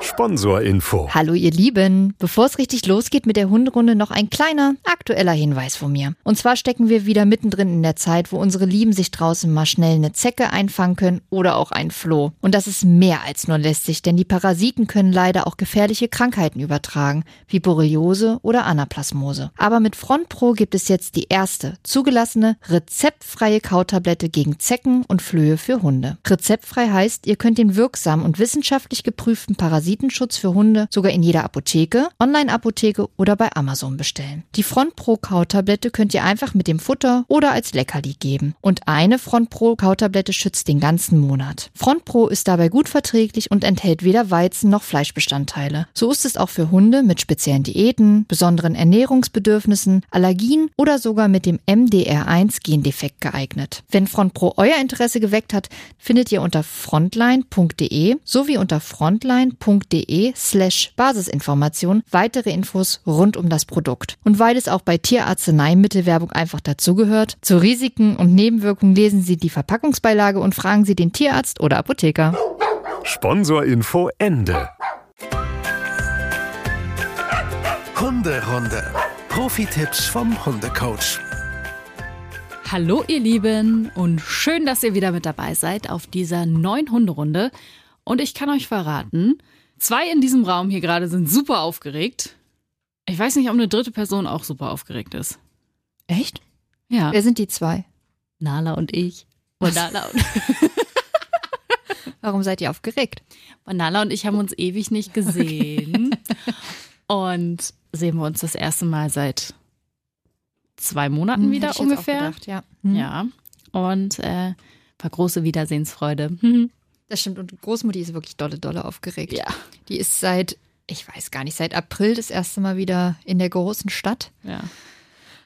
Sponsorinfo. Hallo ihr Lieben. Bevor es richtig losgeht mit der Hunderunde, noch ein kleiner aktueller Hinweis von mir. Und zwar stecken wir wieder mittendrin in der Zeit, wo unsere Lieben sich draußen mal schnell eine Zecke einfangen können oder auch ein Floh. Und das ist mehr als nur lästig, denn die Parasiten können leider auch gefährliche Krankheiten übertragen, wie Borreliose oder Anaplasmose. Aber mit Front Pro gibt es jetzt die erste zugelassene rezeptfreie Kautablette gegen Zecken und Flöhe für Hunde. Rezeptfrei heißt, ihr könnt den wirksamen und wissenschaftlich geprüften Parasitenschutz für Hunde sogar in jeder Apotheke, Online-Apotheke oder bei Amazon bestellen. Die Front Pro Kautablette könnt ihr einfach mit dem Futter oder als Leckerli geben. Und eine Front Pro Kautablette schützt den ganzen Monat. Front Pro ist dabei gut verträglich und enthält weder Weizen noch Fleischbestandteile. So ist es auch für Hunde mit speziellen Diäten, besonderen Ernährungsbedürfnissen, Allergien oder sogar mit dem MDR1 Gendefekt geeignet. Wenn Front Pro euer Interesse geweckt hat, findet ihr unter frontline.de sowie unter frontline.de slash Basisinformation weitere Infos rund um das Produkt. Und weil es auch bei Tierarzneimittelwerbung einfach dazugehört, zu Risiken und Nebenwirkungen lesen Sie die Verpackungsbeilage und fragen Sie den Tierarzt oder Apotheker. Sponsorinfo Ende. Hunderunde. Profi-Tipps vom Hundecoach. Hallo ihr Lieben und schön, dass ihr wieder mit dabei seid auf dieser neuen Hunderunde. Und ich kann euch verraten, zwei in diesem Raum hier gerade sind super aufgeregt. Ich weiß nicht, ob eine dritte Person auch super aufgeregt ist. Echt? Ja. Wer sind die zwei? Nala und ich. Und Nala und, Warum seid ihr aufgeregt? Nala und ich haben uns ewig nicht gesehen. Und sehen wir uns das erste Mal seit zwei Monaten Hm, wieder ungefähr. gedacht, ja. Hm. Ja. Und äh, war große Wiedersehensfreude. Mhm. Das stimmt. Und Großmutti ist wirklich dolle, dolle aufgeregt. Ja. Die ist seit, ich weiß gar nicht, seit April das erste Mal wieder in der großen Stadt. Ja.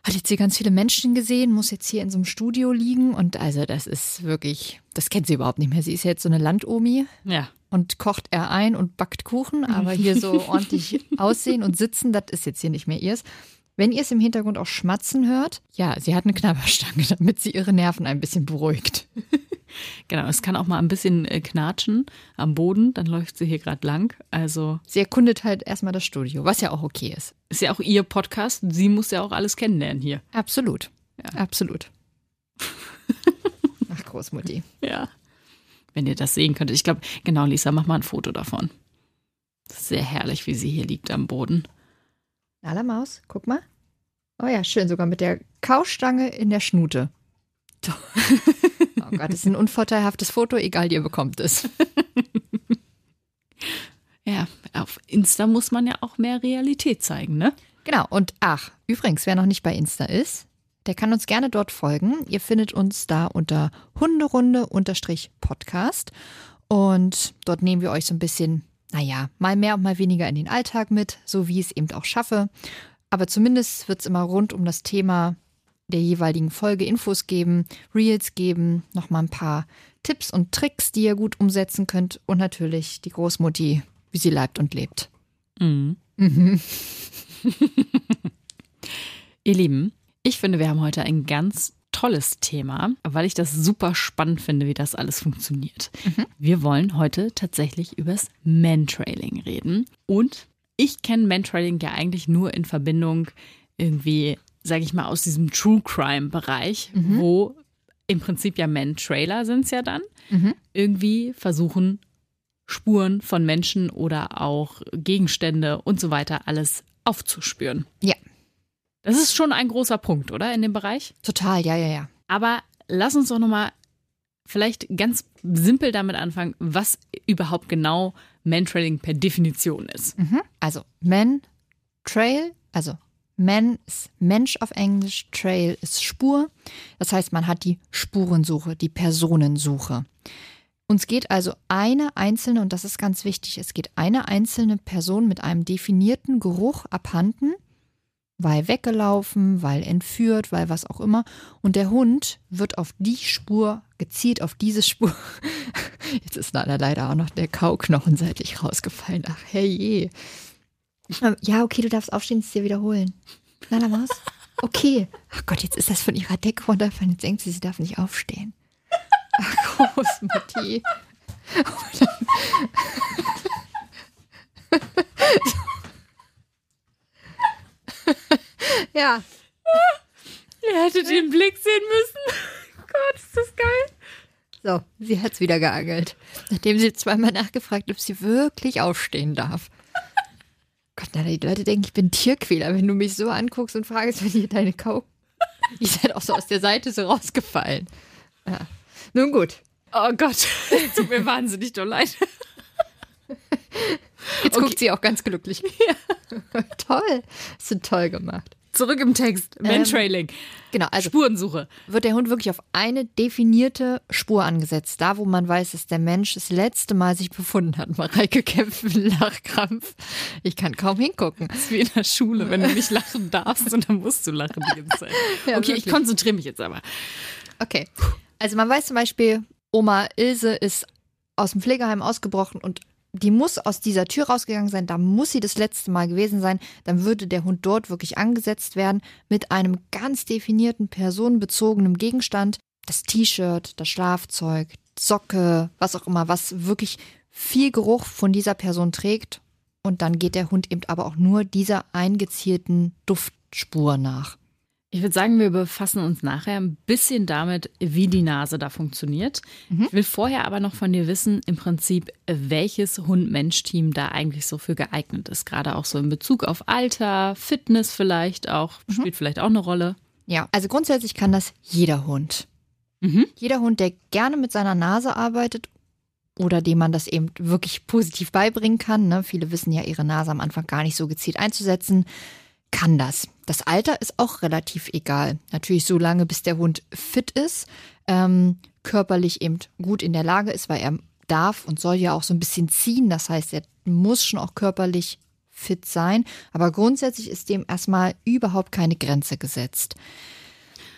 Hat jetzt hier ganz viele Menschen gesehen, muss jetzt hier in so einem Studio liegen. Und also das ist wirklich, das kennt sie überhaupt nicht mehr. Sie ist jetzt so eine Landomi Ja. und kocht er ein und backt Kuchen. Aber hier so ordentlich aussehen und sitzen, das ist jetzt hier nicht mehr ihrs. Wenn ihr es im Hintergrund auch schmatzen hört, ja, sie hat eine Knabberstange, damit sie ihre Nerven ein bisschen beruhigt. Genau, es kann auch mal ein bisschen äh, knatschen am Boden, dann läuft sie hier gerade lang. Also Sie erkundet halt erstmal das Studio, was ja auch okay ist. ist ja auch ihr Podcast, sie muss ja auch alles kennenlernen hier. Absolut. Ja. Absolut. Ach, Großmutti. Ja. Wenn ihr das sehen könntet. Ich glaube, genau, Lisa, mach mal ein Foto davon. Sehr herrlich, wie sie hier liegt am Boden. Nala Maus, guck mal. Oh ja, schön, sogar mit der Kaustange in der Schnute. Oh Gott, das ist ein unvorteilhaftes Foto, egal, ihr bekommt es. Ja, auf Insta muss man ja auch mehr Realität zeigen, ne? Genau, und ach, übrigens, wer noch nicht bei Insta ist, der kann uns gerne dort folgen. Ihr findet uns da unter Hunderunde-Podcast. Und dort nehmen wir euch so ein bisschen, naja, mal mehr und mal weniger in den Alltag mit, so wie ich es eben auch schaffe. Aber zumindest wird es immer rund um das Thema der jeweiligen Folge Infos geben, Reels geben, nochmal ein paar Tipps und Tricks, die ihr gut umsetzen könnt. Und natürlich die Großmutti, wie sie leibt und lebt. Mhm. Ihr Lieben, ich finde, wir haben heute ein ganz tolles Thema, weil ich das super spannend finde, wie das alles funktioniert. Wir wollen heute tatsächlich übers Mantrailing reden. Und ich kenne Mantrailing ja eigentlich nur in Verbindung irgendwie, sage ich mal, aus diesem True Crime-Bereich, wo im Prinzip ja Man-Trailer sind es ja dann, irgendwie versuchen, Spuren von Menschen oder auch Gegenstände und so weiter alles aufzuspüren. Ja, Das ist schon ein großer Punkt, oder, in dem Bereich? total, ja, ja, ja. Aber lass uns doch nochmal vielleicht ganz simpel damit anfangen, was überhaupt genau Mantrailing per Definition ist. Also Man Trail, also Man ist Mensch auf Englisch, Trail ist Spur. Das heißt, man hat die Spurensuche, die Personensuche. Uns geht also eine einzelne, und das ist ganz wichtig, es geht eine einzelne Person mit einem definierten Geruch abhanden, weil weggelaufen, weil entführt, weil was auch immer. Und der Hund wird auf die Spur, gezielt auf diese Spur. Jetzt ist leider auch noch der Kauknochen seitlich rausgefallen. Ach, herrje. Ja, okay, du darfst aufstehen, es dir wiederholen. Lala Maus? Okay. Ach Gott, jetzt ist das von ihrer Decke runtergefallen. Jetzt denkt sie, sie darf nicht aufstehen. Ach, Großmutti. ja. Ihr hättet den Blick sehen müssen. Gott, ist das geil. So, sie hat's wieder geangelt, nachdem sie zweimal nachgefragt, ob sie wirklich aufstehen darf. Gott, na, die Leute denken, ich bin Tierquäler, wenn du mich so anguckst und fragst, wenn hier deine Kau. Ist halt auch so aus der Seite so rausgefallen. Ja. Nun gut. Oh Gott, tut mir wahnsinnig doll leid. Jetzt Okay. guckt sie auch ganz glücklich. toll. Hast du toll gemacht. Zurück im Text. Mantrailing. Genau, also Spurensuche. wird der Hund wirklich auf eine definierte Spur angesetzt. Da, wo man weiß, dass der Mensch das letzte Mal sich befunden hat. Mareike kämpft mit Lachkrampf. Ich kann kaum hingucken. Das ist wie in der Schule, wenn du nicht lachen darfst und dann musst du lachen die ganze Zeit. Ja, okay, ich wirklich. konzentriere mich jetzt aber. Okay. Also man weiß zum Beispiel, Oma Ilse ist aus dem Pflegeheim ausgebrochen und die muss aus dieser Tür rausgegangen sein, da muss sie das letzte Mal gewesen sein, dann würde der Hund dort wirklich angesetzt werden mit einem ganz definierten personenbezogenen Gegenstand. Das T-Shirt, das Schlafzeug, Socke, was auch immer, was wirklich viel Geruch von dieser Person trägt. Und dann geht der Hund eben aber auch nur dieser eingezielten Duftspur nach. Ich würde sagen, wir befassen uns nachher ein bisschen damit, wie die Nase da funktioniert. Ich will vorher aber noch von dir wissen, im Prinzip, welches Hund-Mensch-Team da eigentlich so für geeignet ist. Gerade auch so in Bezug auf Alter, Fitness vielleicht auch, spielt vielleicht auch eine Rolle. Ja, also grundsätzlich kann das jeder Hund. Mhm. Jeder Hund, der gerne mit seiner Nase arbeitet oder dem man das eben wirklich positiv beibringen kann. Ne? Viele wissen ja, ihre Nase am Anfang gar nicht so gezielt einzusetzen, kann das. Das Alter ist auch relativ egal. Natürlich so lange, bis der Hund fit ist, ähm, körperlich eben gut in der Lage ist, weil er darf und soll ja auch so ein bisschen ziehen. Das heißt, er muss schon auch körperlich fit sein. Aber grundsätzlich ist dem erstmal überhaupt keine Grenze gesetzt.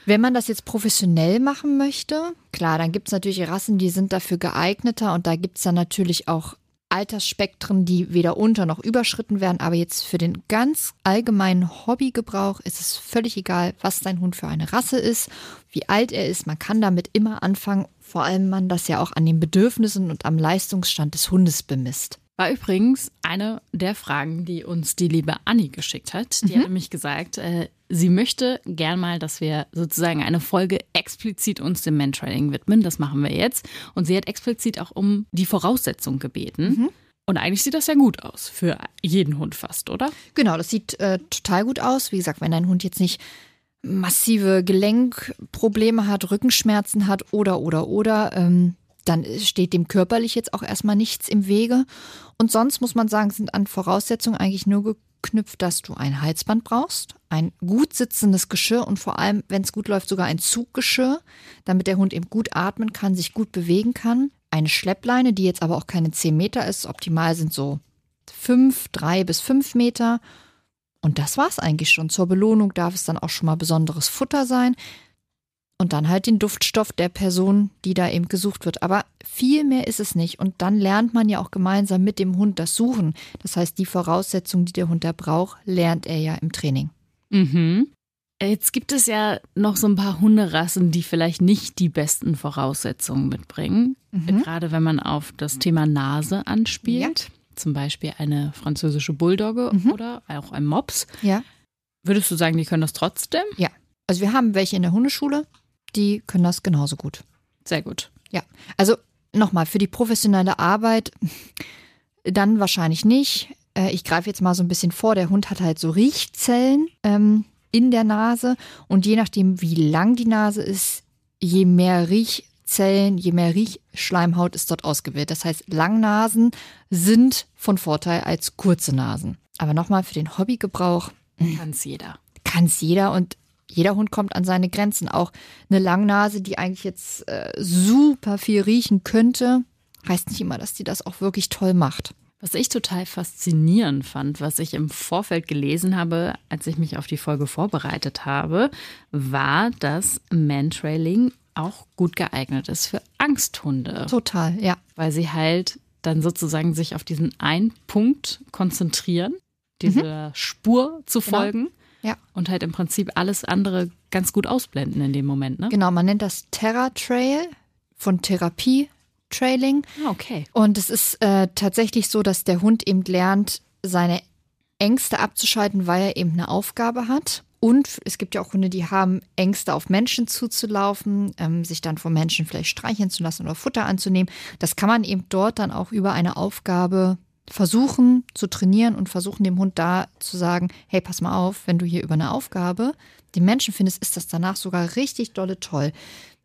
Wenn man das jetzt professionell machen möchte, klar, dann gibt es natürlich Rassen, die sind dafür geeigneter und da gibt es dann natürlich auch Altersspektren, die weder unter noch überschritten werden. Aber jetzt für den ganz allgemeinen Hobbygebrauch ist es völlig egal, was dein Hund für eine Rasse ist, wie alt er ist. Man kann damit immer anfangen, vor allem man das ja auch an den Bedürfnissen und am Leistungsstand des Hundes bemisst. War übrigens eine der Fragen, die uns die liebe Anni geschickt hat. Die hat nämlich gesagt, äh, sie möchte gern mal, dass wir sozusagen eine Folge explizit uns dem Mantrailing widmen. Das machen wir jetzt. Und sie hat explizit auch um die Voraussetzung gebeten. Und eigentlich sieht das ja gut aus für jeden Hund fast, oder? Genau, das sieht äh, total gut aus. Wie gesagt, wenn dein Hund jetzt nicht massive Gelenkprobleme hat, Rückenschmerzen hat oder, oder, oder, ähm, dann steht dem körperlich jetzt auch erstmal nichts im Wege. Und sonst muss man sagen, sind an Voraussetzungen eigentlich nur geknüpft, dass du ein Halsband brauchst, ein gut sitzendes Geschirr und vor allem, wenn es gut läuft, sogar ein Zuggeschirr, damit der Hund eben gut atmen kann, sich gut bewegen kann. Eine Schleppleine, die jetzt aber auch keine 10 Meter ist. Optimal sind so fünf, drei bis fünf Meter. Und das war's eigentlich schon. Zur Belohnung darf es dann auch schon mal besonderes Futter sein. Und dann halt den Duftstoff der Person, die da eben gesucht wird. Aber viel mehr ist es nicht. Und dann lernt man ja auch gemeinsam mit dem Hund das Suchen. Das heißt, die Voraussetzungen, die der Hund da braucht, lernt er ja im Training. Mhm. Jetzt gibt es ja noch so ein paar Hunderassen, die vielleicht nicht die besten Voraussetzungen mitbringen. Gerade wenn man auf das Thema Nase anspielt. Zum Beispiel eine französische Bulldogge oder auch ein Mops. Ja. Würdest du sagen, die können das trotzdem? Ja. Also wir haben welche in der Hundeschule, die können das genauso gut. Sehr gut. Ja, also nochmal, für die professionelle Arbeit dann wahrscheinlich nicht. Äh, Ich greife jetzt mal so ein bisschen vor. Der Hund hat halt so Riechzellen ähm, in der Nase und je nachdem, wie lang die Nase ist, je mehr Riechzellen, je mehr Riechschleimhaut ist dort ausgewählt. Das heißt, Langnasen sind von Vorteil als kurze Nasen. Aber nochmal, für den Hobbygebrauch Kann es jeder. kann es jeder und jeder Hund kommt an seine Grenzen. Auch eine Langnase, die eigentlich jetzt äh, super viel riechen könnte, heißt nicht immer, dass die das auch wirklich toll macht. Was ich total faszinierend fand, was ich im Vorfeld gelesen habe, als ich mich auf die Folge vorbereitet habe, war, dass Mantrailing auch gut geeignet ist für Angsthunde. Total, ja. weil sie halt dann sozusagen sich auf diesen einen Punkt konzentrieren, dieser Spur zu folgen Ja. und halt im Prinzip alles andere ganz gut ausblenden in dem Moment. Ne? Genau, man nennt das Terra Trail von Therapie Trailing. Ah, okay. Und es ist äh, tatsächlich so, dass der Hund eben lernt, seine Ängste abzuschalten, weil er eben eine Aufgabe hat Und es gibt ja auch Hunde, die haben Ängste, auf Menschen zuzulaufen, ähm, sich dann von Menschen vielleicht streicheln zu lassen oder Futter anzunehmen. Das kann man eben dort dann auch über eine Aufgabe versuchen zu trainieren und versuchen dem Hund da zu sagen, hey, pass mal auf, wenn du hier über eine Aufgabe den Menschen findest, ist das danach sogar richtig dolle toll.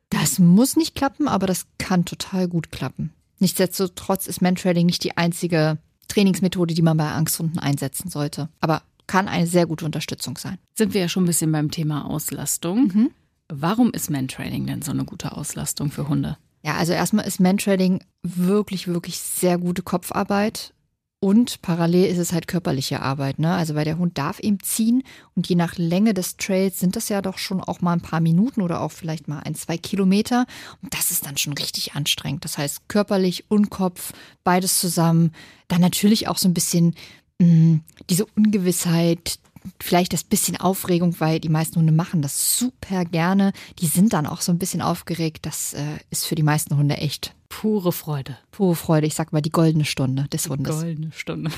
Das muss nicht klappen, aber das kann total gut klappen. Nichtsdestotrotz ist Mantrailing nicht die einzige Trainingsmethode, die man bei Angsthunden einsetzen sollte. Aber kann eine sehr gute Unterstützung sein. Sind wir ja schon ein bisschen beim Thema Auslastung. Mhm. Warum ist Mantrailing denn so eine gute Auslastung für Hunde? Ja, also erstmal ist Mantrailing wirklich, wirklich sehr gute Kopfarbeit. Und parallel ist es halt körperliche Arbeit, ne? Also weil der Hund darf eben ziehen und je nach Länge des Trails sind das ja doch schon auch mal ein paar Minuten oder auch vielleicht mal ein, zwei Kilometer. Und das ist dann schon richtig anstrengend. Das heißt, körperlich und Kopf, beides zusammen. Dann natürlich auch so ein bisschen mh, diese Ungewissheit, vielleicht das bisschen Aufregung, weil die meisten Hunde machen das super gerne. Die sind dann auch so ein bisschen aufgeregt. Das äh, ist für die meisten Hunde echt Pure Freude. pure Freude. Ich sag mal die goldene Stunde des Hundes. Goldene Stunde.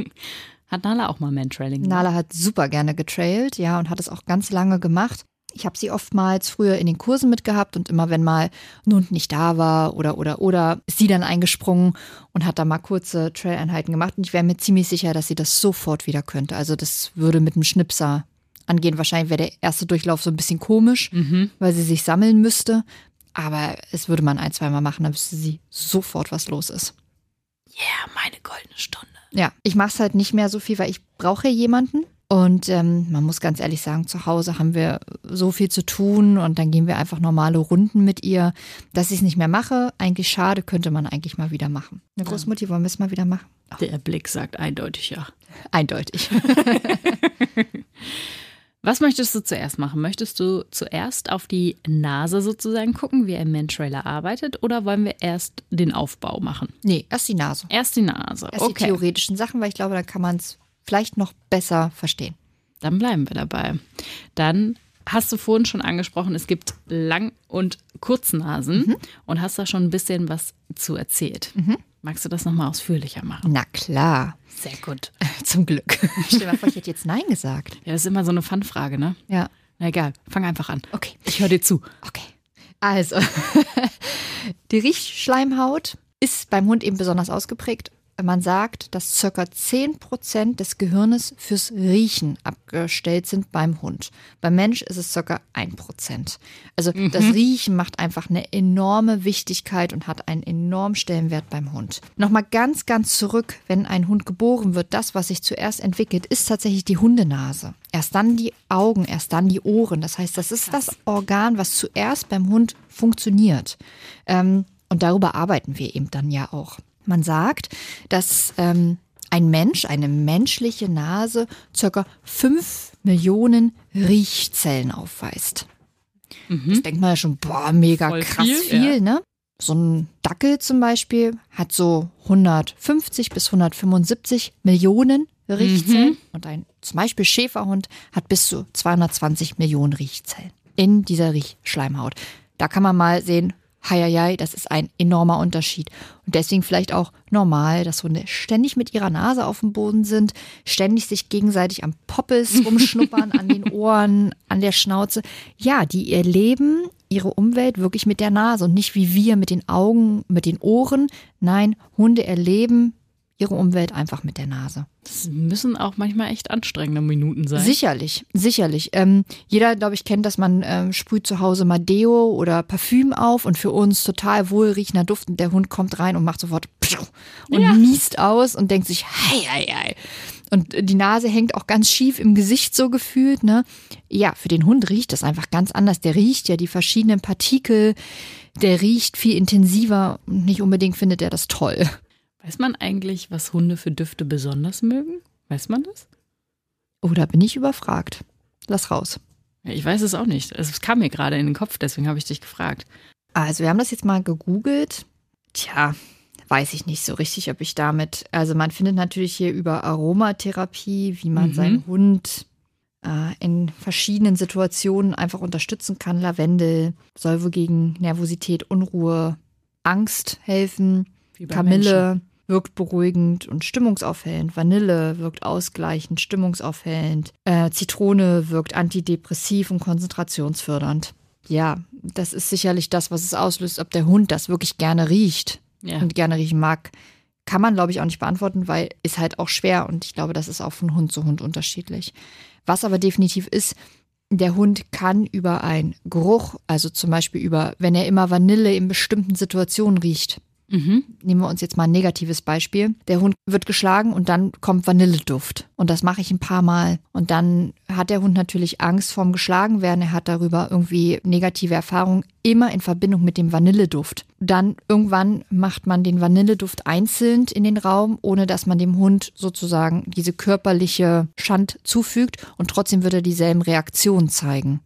Hat Nala auch mal Mantrailing gemacht? Nala hat super gerne getrailt, ja, und hat es auch ganz lange gemacht. Ich habe sie oftmals früher in den Kursen mitgehabt und immer wenn mal Hund nicht da war oder oder oder ist sie dann eingesprungen und hat da mal kurze Trail-Einheiten gemacht. Und ich wäre mir ziemlich sicher, dass sie das sofort wieder könnte. Also das würde mit einem Schnipser angehen. Wahrscheinlich wäre der erste Durchlauf so ein bisschen komisch, weil sie sich sammeln müsste. Aber es würde man ein, zweimal machen, dann wüsste sie sofort, was los ist. Yeah, meine goldene Stunde. Ja, ich mache es halt nicht mehr so viel, weil ich brauche jemanden. Und ähm, man muss ganz ehrlich sagen, zu Hause haben wir so viel zu tun und dann gehen wir einfach normale Runden mit ihr, dass ich es nicht mehr mache. Eigentlich schade, könnte man eigentlich mal wieder machen. Eine Großmutti, wollen wir es mal wieder machen? Der Blick sagt eindeutig ja. Eindeutig. Was möchtest du zuerst machen? Möchtest du zuerst auf die Nase sozusagen gucken, wie ein Mantrailer arbeitet, oder wollen wir erst den Aufbau machen? nee, erst die Nase. Erst die Nase. Erst die Okay, theoretischen Sachen, weil ich glaube, dann kann man es vielleicht noch besser verstehen. dann bleiben wir dabei. Dann hast du vorhin schon angesprochen, es gibt Lang- und Kurznasen und hast da schon ein bisschen was zu erzählt. Magst du das nochmal ausführlicher machen? Na klar, Sehr gut. zum Glück. Stell dir mal vor, ich hätte jetzt Nein gesagt. Ja, das ist immer so eine Fun-Frage, ne? Ja, Na egal, fang einfach an. okay. Ich höre dir zu. Okay. Also, die Riechschleimhaut ist beim Hund eben besonders ausgeprägt. Man sagt, dass circa 10% des Gehirnes fürs Riechen abgestellt sind beim Hund. Beim Mensch ist es circa 1%. Also das Riechen macht einfach eine enorme Wichtigkeit und hat einen enormen Stellenwert beim Hund. Nochmal ganz, ganz zurück, wenn ein Hund geboren wird, das, was sich zuerst entwickelt, ist tatsächlich die Hundenase. Erst dann die Augen, erst dann die Ohren. Das heißt, das ist das Organ, was zuerst beim Hund funktioniert. Ähm, und darüber arbeiten wir eben dann ja auch. Man sagt, dass ähm, ein Mensch, eine menschliche Nase, circa 5 Millionen Riechzellen aufweist. Das denkt man ja schon, boah, mega Voll krass viel, viel, ja. ne? So ein Dackel zum Beispiel hat so 150 bis 175 Millionen Riechzellen und ein zum Beispiel Schäferhund hat bis zu 220 Millionen Riechzellen in dieser Riechschleimhaut. Da kann man mal sehen, heieiei, das ist ein enormer Unterschied. Und deswegen vielleicht auch normal, dass Hunde ständig mit ihrer Nase auf dem Boden sind, ständig sich gegenseitig am Poppes rumschnuppern, an den Ohren, an der Schnauze. Ja, die erleben ihre Umwelt wirklich mit der Nase und nicht wie wir mit den Augen, mit den Ohren. Nein, Hunde erleben ihre Umwelt einfach mit der Nase. Das müssen auch manchmal echt anstrengende Minuten sein. Sicherlich, sicherlich. Ähm, jeder, glaube ich, kennt, dass man ähm, sprüht zu Hause mal Deo oder Parfüm auf und für uns total wohlriechender Duft und der Hund kommt rein und macht sofort und Ja. niest aus und denkt sich, hei, hei, hei. Und die Nase hängt auch ganz schief im Gesicht so gefühlt, ne? Ja, für den Hund riecht das einfach ganz anders. Der riecht ja die verschiedenen Partikel, der riecht viel intensiver und nicht unbedingt findet er das toll. Weiß man eigentlich, was Hunde für Düfte besonders mögen? Weiß man das? Oh, da bin ich überfragt. Lass raus. Ja, ich weiß es auch nicht. Es kam mir gerade in den Kopf, deswegen habe ich dich gefragt. Also wir haben das jetzt mal gegoogelt. Tja, weiß ich nicht so richtig, ob ich damit. Also man findet natürlich hier über Aromatherapie, wie man Mhm. seinen Hund äh, in verschiedenen Situationen einfach unterstützen kann. Lavendel soll wohl gegen Nervosität, Unruhe, Angst helfen. Wie bei Kamille, wirkt beruhigend und stimmungsaufhellend. Vanille wirkt ausgleichend, stimmungsaufhellend. Äh, Zitrone wirkt antidepressiv und konzentrationsfördernd. Ja, das ist sicherlich das, was es auslöst, ob der Hund das wirklich gerne riecht Ja. und gerne riechen mag. Kann man, glaube ich, auch nicht beantworten, weil ist halt auch schwer und ich glaube, das ist auch von Hund zu Hund unterschiedlich. Was aber definitiv ist, der Hund kann über einen Geruch, also zum Beispiel über, wenn er immer Vanille in bestimmten Situationen riecht. Nehmen wir uns jetzt mal ein negatives Beispiel. Der Hund wird geschlagen und dann kommt Vanilleduft. Und das mache ich ein paar Mal. Und dann hat der Hund natürlich Angst vorm Geschlagenwerden. Er hat darüber irgendwie negative Erfahrungen immer in Verbindung mit dem Vanilleduft. Dann irgendwann macht man den Vanilleduft einzeln in den Raum, ohne dass man dem Hund sozusagen diese körperliche Schand zufügt. Und trotzdem wird er dieselben Reaktionen zeigen.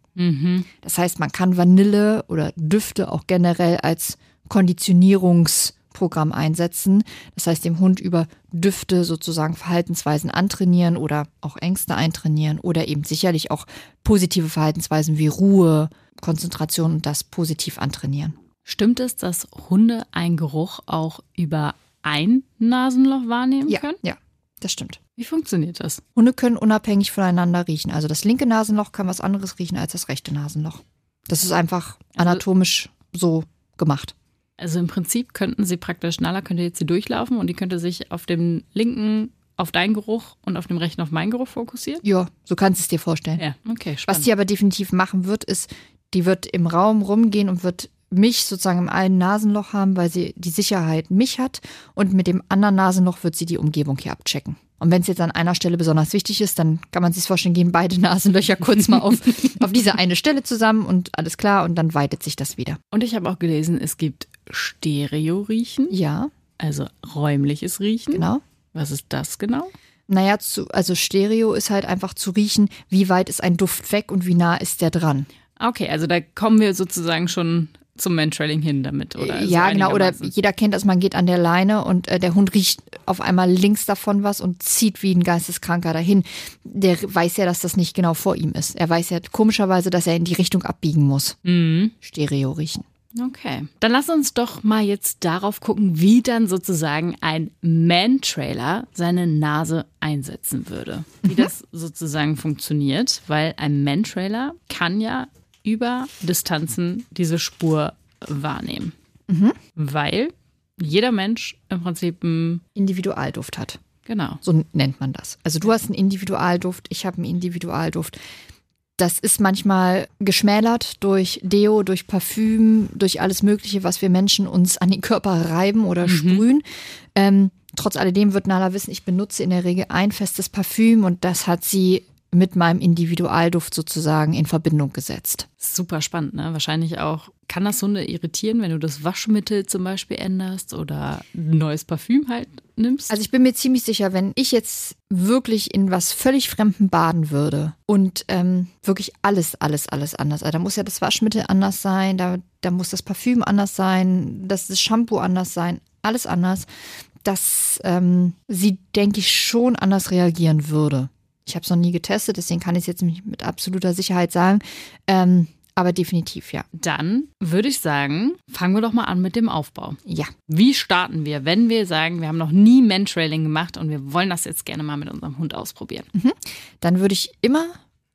Das heißt, man kann Vanille oder Düfte auch generell als Konditionierungsprogramm einsetzen. Das heißt, dem Hund über Düfte sozusagen Verhaltensweisen antrainieren oder auch Ängste eintrainieren oder eben sicherlich auch positive Verhaltensweisen wie Ruhe, Konzentration und das positiv antrainieren. Stimmt es, dass Hunde einen Geruch auch über ein Nasenloch wahrnehmen Ja, können? ja, das stimmt. Wie funktioniert das? Hunde können unabhängig voneinander riechen. Also das linke Nasenloch kann was anderes riechen als das rechte Nasenloch. Das ist einfach anatomisch so gemacht. Also im Prinzip könnten sie praktisch, Nala könnte jetzt hier durchlaufen und die könnte sich auf dem linken auf deinen Geruch und auf dem rechten auf meinen Geruch fokussieren? Ja, so kannst du es dir vorstellen. Ja, okay, Was spannend. die aber definitiv machen wird, ist, die wird im Raum rumgehen und wird mich sozusagen im einen Nasenloch haben, weil sie die Sicherheit mich hat und mit dem anderen Nasenloch wird sie die Umgebung hier abchecken. Und wenn es jetzt an einer Stelle besonders wichtig ist, dann kann man sich vorstellen, gehen beide Nasenlöcher kurz mal auf, auf diese eine Stelle zusammen und alles klar und dann weitet sich das wieder. und ich habe auch gelesen, es gibt Stereo-Riechen, Ja, also räumliches Riechen. genau. Was ist das genau? Naja, zu, also Stereo ist halt einfach zu riechen, wie weit ist ein Duft weg und wie nah ist der dran. Okay, also da kommen wir sozusagen schon zum Mantrailing hin damit, oder? so ja, genau. Oder jeder kennt das, man geht an der Leine und äh, der Hund riecht auf einmal links davon was und zieht wie ein Geisteskranker dahin. Der weiß ja, dass das nicht genau vor ihm ist. Er weiß ja komischerweise, dass er in die Richtung abbiegen muss. Mhm. Stereo riechen. Okay. Dann lass uns doch mal jetzt darauf gucken, wie dann sozusagen ein Man-Trailer seine Nase einsetzen würde. Wie das sozusagen funktioniert, weil ein Man-Trailer kann ja über Distanzen diese Spur wahrnehmen. Weil jeder Mensch im Prinzip ein, Individualduft hat. genau. So nennt man das. Also du hast einen Individualduft, ich habe einen Individualduft. Das ist manchmal geschmälert durch Deo, durch Parfüm, durch alles Mögliche, was wir Menschen uns an den Körper reiben oder sprühen. Ähm, trotz alledem wird Nala wissen, ich benutze in der Regel ein festes Parfüm und das hat sie mit meinem Individualduft sozusagen in Verbindung gesetzt. Super spannend, ne? Wahrscheinlich auch, kann das Hunde irritieren, wenn du das Waschmittel zum Beispiel änderst oder ein neues Parfüm halt nimmst? Also ich bin mir ziemlich sicher, wenn ich jetzt wirklich in was völlig Fremden baden würde und ähm, wirklich alles, alles, alles anders. Also da muss ja das Waschmittel anders sein, da, da muss das Parfüm anders sein, das, das Shampoo anders sein, alles anders, dass ähm, sie, denke ich, schon anders reagieren würde. Ich habe es noch nie getestet, deswegen kann ich es jetzt nicht mit absoluter Sicherheit sagen. Ähm, aber definitiv, ja. Dann würde ich sagen, fangen wir doch mal an mit dem Aufbau. Ja. Wie starten wir, wenn wir sagen, wir haben noch nie Mantrailing gemacht und wir wollen das jetzt gerne mal mit unserem Hund ausprobieren? dann würde ich immer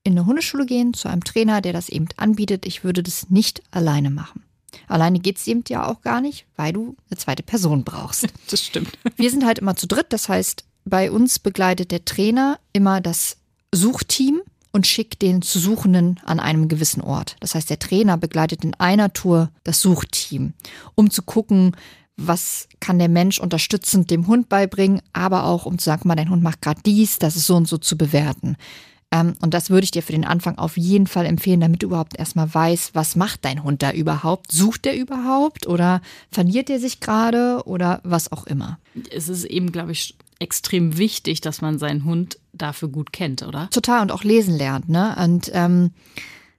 in eine Hundeschule gehen, zu einem Trainer, der das eben anbietet. Ich würde das nicht alleine machen. Alleine geht es eben ja auch gar nicht, weil du eine zweite Person brauchst. Das stimmt. Wir sind halt immer zu dritt, das heißt, bei uns begleitet der Trainer immer das Suchteam und schickt den zu Suchenden an einem gewissen Ort. Das heißt, der Trainer begleitet in einer Tour das Suchteam, um zu gucken, was kann der Mensch unterstützend dem Hund beibringen, aber auch um zu sagen, mal, dein Hund macht gerade dies, das ist so und so zu bewerten. Ähm, und das würde ich dir für den Anfang auf jeden Fall empfehlen, damit du überhaupt erstmal weißt, was macht dein Hund da überhaupt? Sucht er überhaupt oder verliert er sich gerade oder was auch immer? Es ist eben, glaube ich, extrem wichtig, dass man seinen Hund dafür gut kennt, oder? Total und auch lesen lernt, ne? Und ähm,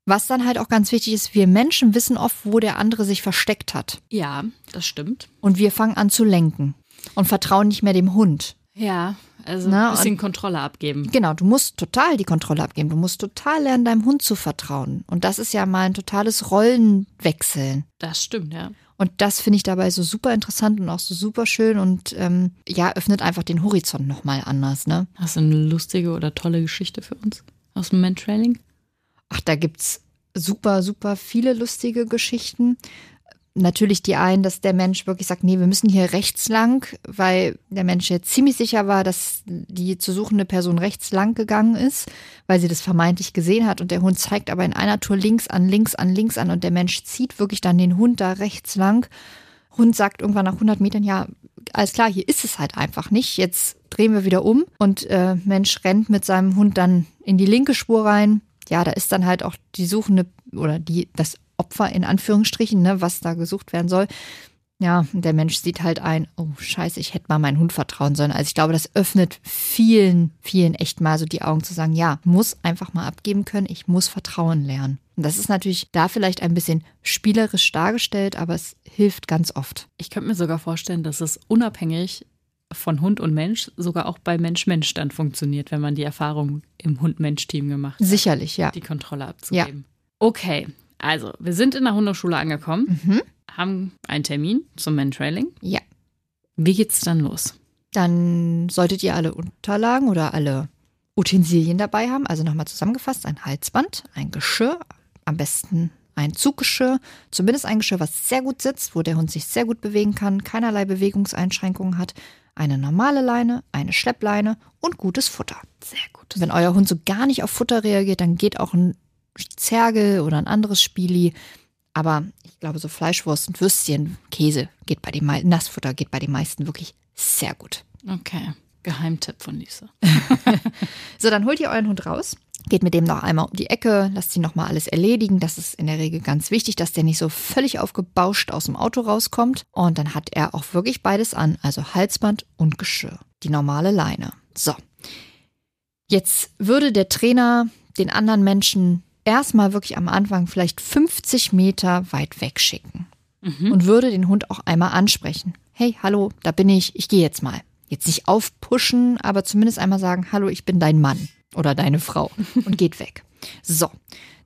was dann halt auch ganz wichtig ist, wir Menschen wissen oft, wo der andere sich versteckt hat. Ja, das stimmt. Und wir fangen an zu lenken und vertrauen nicht mehr dem Hund. Ja, also Na, ein bisschen Kontrolle abgeben. Genau, du musst total die Kontrolle abgeben. Du musst total lernen, deinem Hund zu vertrauen. Und das ist ja mal ein totales Rollenwechseln. Das stimmt, ja. Und das finde ich dabei so super interessant und auch so super schön und ähm, ja, öffnet einfach den Horizont nochmal anders, ne? Hast du eine lustige oder tolle Geschichte für uns aus dem Mentrailing? Ach, da gibt's super, super viele lustige Geschichten. Natürlich die einen, dass der Mensch wirklich sagt, nee, wir müssen hier rechts lang, weil der Mensch jetzt ziemlich sicher war, dass die zu suchende Person rechts lang gegangen ist, weil sie das vermeintlich gesehen hat und der Hund zeigt aber in einer Tour links an, links an, links an und der Mensch zieht wirklich dann den Hund da rechts lang. Hund sagt irgendwann nach 100 Metern, ja, alles klar, hier ist es halt einfach nicht. Jetzt drehen wir wieder um und äh, Mensch rennt mit seinem Hund dann in die linke Spur rein. Ja, da ist dann halt auch die suchende oder die das Opfer in Anführungsstrichen, ne, was da gesucht werden soll. Ja, der Mensch sieht halt ein, oh scheiße, ich hätte mal meinen Hund vertrauen sollen. Also ich glaube, das öffnet vielen, vielen echt mal so die Augen zu sagen, ja, muss einfach mal abgeben können, ich muss Vertrauen lernen. Und das ist natürlich da vielleicht ein bisschen spielerisch dargestellt, aber es hilft ganz oft. Ich könnte mir sogar vorstellen, dass es unabhängig von Hund und Mensch sogar auch bei Mensch-Mensch dann funktioniert, wenn man die Erfahrung im Hund-Mensch-Team gemacht hat. Sicherlich, ja. Die Kontrolle abzugeben. Okay, also wir sind in der Hundeschule angekommen, Mhm. haben einen Termin zum Mentrailing. Ja. Wie geht's dann los? Dann solltet ihr alle Unterlagen oder alle Utensilien dabei haben. Also nochmal zusammengefasst, ein Halsband, ein Geschirr, am besten ein Zuggeschirr, zumindest ein Geschirr, was sehr gut sitzt, wo der Hund sich sehr gut bewegen kann, keinerlei Bewegungseinschränkungen hat, eine normale Leine, eine Schleppleine und gutes Futter. Sehr gut. Wenn euer Hund so gar nicht auf Futter reagiert, dann geht auch ein Zergel oder ein anderes Spieli. Aber ich glaube, so Fleischwurst und Würstchen, Käse geht bei den Nassfutter geht bei den meisten wirklich sehr gut. Okay. Geheimtipp von Lisa. So, dann holt ihr euren Hund raus, geht mit dem noch einmal um die Ecke, lasst ihn nochmal alles erledigen. Das ist in der Regel ganz wichtig, dass der nicht so völlig aufgebauscht aus dem Auto rauskommt. Und dann hat er auch wirklich beides an, also Halsband und Geschirr. Die normale Leine. So. Jetzt würde der Trainer den anderen Menschen erstmal wirklich am Anfang vielleicht 50 Meter weit wegschicken und würde den Hund auch einmal ansprechen. Hey, hallo, da bin ich, ich gehe jetzt mal. Jetzt nicht aufpushen, aber zumindest einmal sagen, hallo, ich bin dein Mann oder deine Frau und geht weg. So,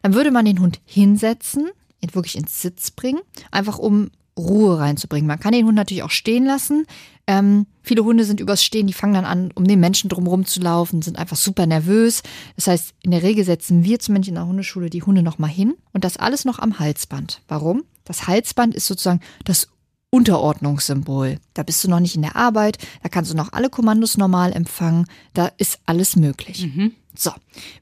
dann würde man den Hund hinsetzen, ihn wirklich ins Sitz bringen, einfach um Ruhe reinzubringen. Man kann den Hund natürlich auch stehen lassen. Ähm, viele Hunde sind übers Stehen, die fangen dann an, um den Menschen drumherum zu laufen, sind einfach super nervös. Das heißt, in der Regel setzen wir zumindest in der Hundeschule die Hunde nochmal hin und das alles noch am Halsband. Warum? Das Halsband ist sozusagen das Unterordnungssymbol. Da bist du noch nicht in der Arbeit, da kannst du noch alle Kommandos normal empfangen, da ist alles möglich. So,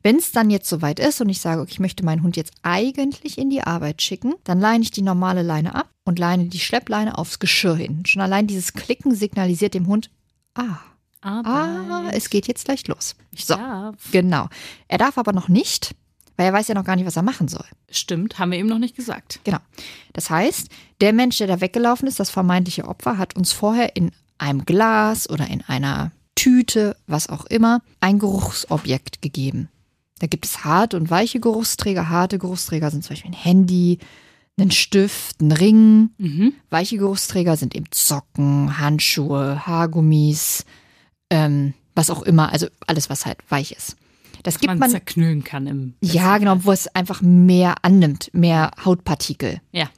wenn es dann jetzt soweit ist und ich sage, okay, ich möchte meinen Hund jetzt eigentlich in die Arbeit schicken, dann leine ich die normale Leine ab und leine die Schleppleine aufs Geschirr hin. Schon allein dieses Klicken signalisiert dem Hund, ah, ah, es geht jetzt gleich los. So, Ja, genau. Er darf aber noch nicht, weil er weiß ja noch gar nicht, was er machen soll. stimmt, haben wir eben noch nicht gesagt. Genau. Das heißt, der Mensch, der da weggelaufen ist, das vermeintliche Opfer, hat uns vorher in einem Glas oder in einer Tüte, was auch immer, ein Geruchsobjekt gegeben. Da gibt es harte und weiche Geruchsträger. Harte Geruchsträger sind zum Beispiel ein Handy, ein Stift, ein Ring. Mhm. Weiche Geruchsträger sind eben Socken, Handschuhe, Haargummis, ähm, was auch immer. Also alles, was halt weich ist. Das gibt Man, man, zerknüllen kann im. ja, genau, wo es einfach mehr annimmt, mehr Hautpartikel Ja.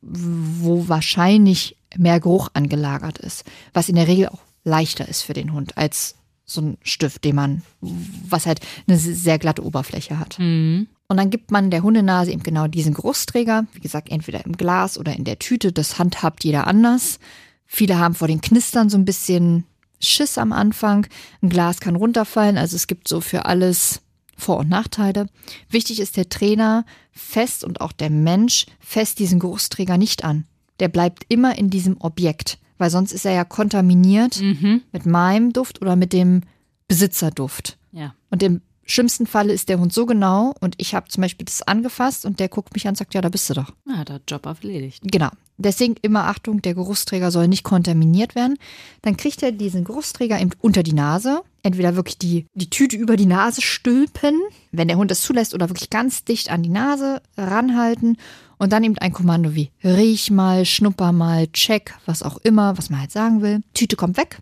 wo wahrscheinlich mehr Geruch angelagert ist, was in der Regel auch leichter ist für den Hund als so ein Stift, den man, was halt eine sehr glatte Oberfläche hat. Mhm. Und dann gibt man der Hundenase eben genau diesen Geruchsträger, wie gesagt, entweder im Glas oder in der Tüte, das handhabt jeder anders. Viele haben vor den Knistern so ein bisschen Schiss am Anfang. Ein Glas kann runterfallen, also es gibt so für alles Vor- und Nachteile. Wichtig ist der Trainer fest und auch der Mensch fest diesen Geruchsträger nicht an. Der bleibt immer in diesem Objekt, weil sonst ist er ja kontaminiert Mhm. mit meinem Duft oder mit dem Besitzerduft. Ja. Und im schlimmsten Falle ist der Hund so genau und ich habe zum Beispiel das angefasst und der guckt mich an und sagt, ja, da bist du doch. Ah, der Job erledigt. Genau. Deswegen immer Achtung, der Geruchsträger soll nicht kontaminiert werden. Dann kriegt er diesen Geruchsträger eben unter die Nase. Entweder wirklich die, die Tüte über die Nase stülpen, wenn der Hund das zulässt, oder wirklich ganz dicht an die Nase ranhalten. Und dann eben ein Kommando wie riech mal, schnupper mal, check, was auch immer, was man halt sagen will. Tüte kommt weg.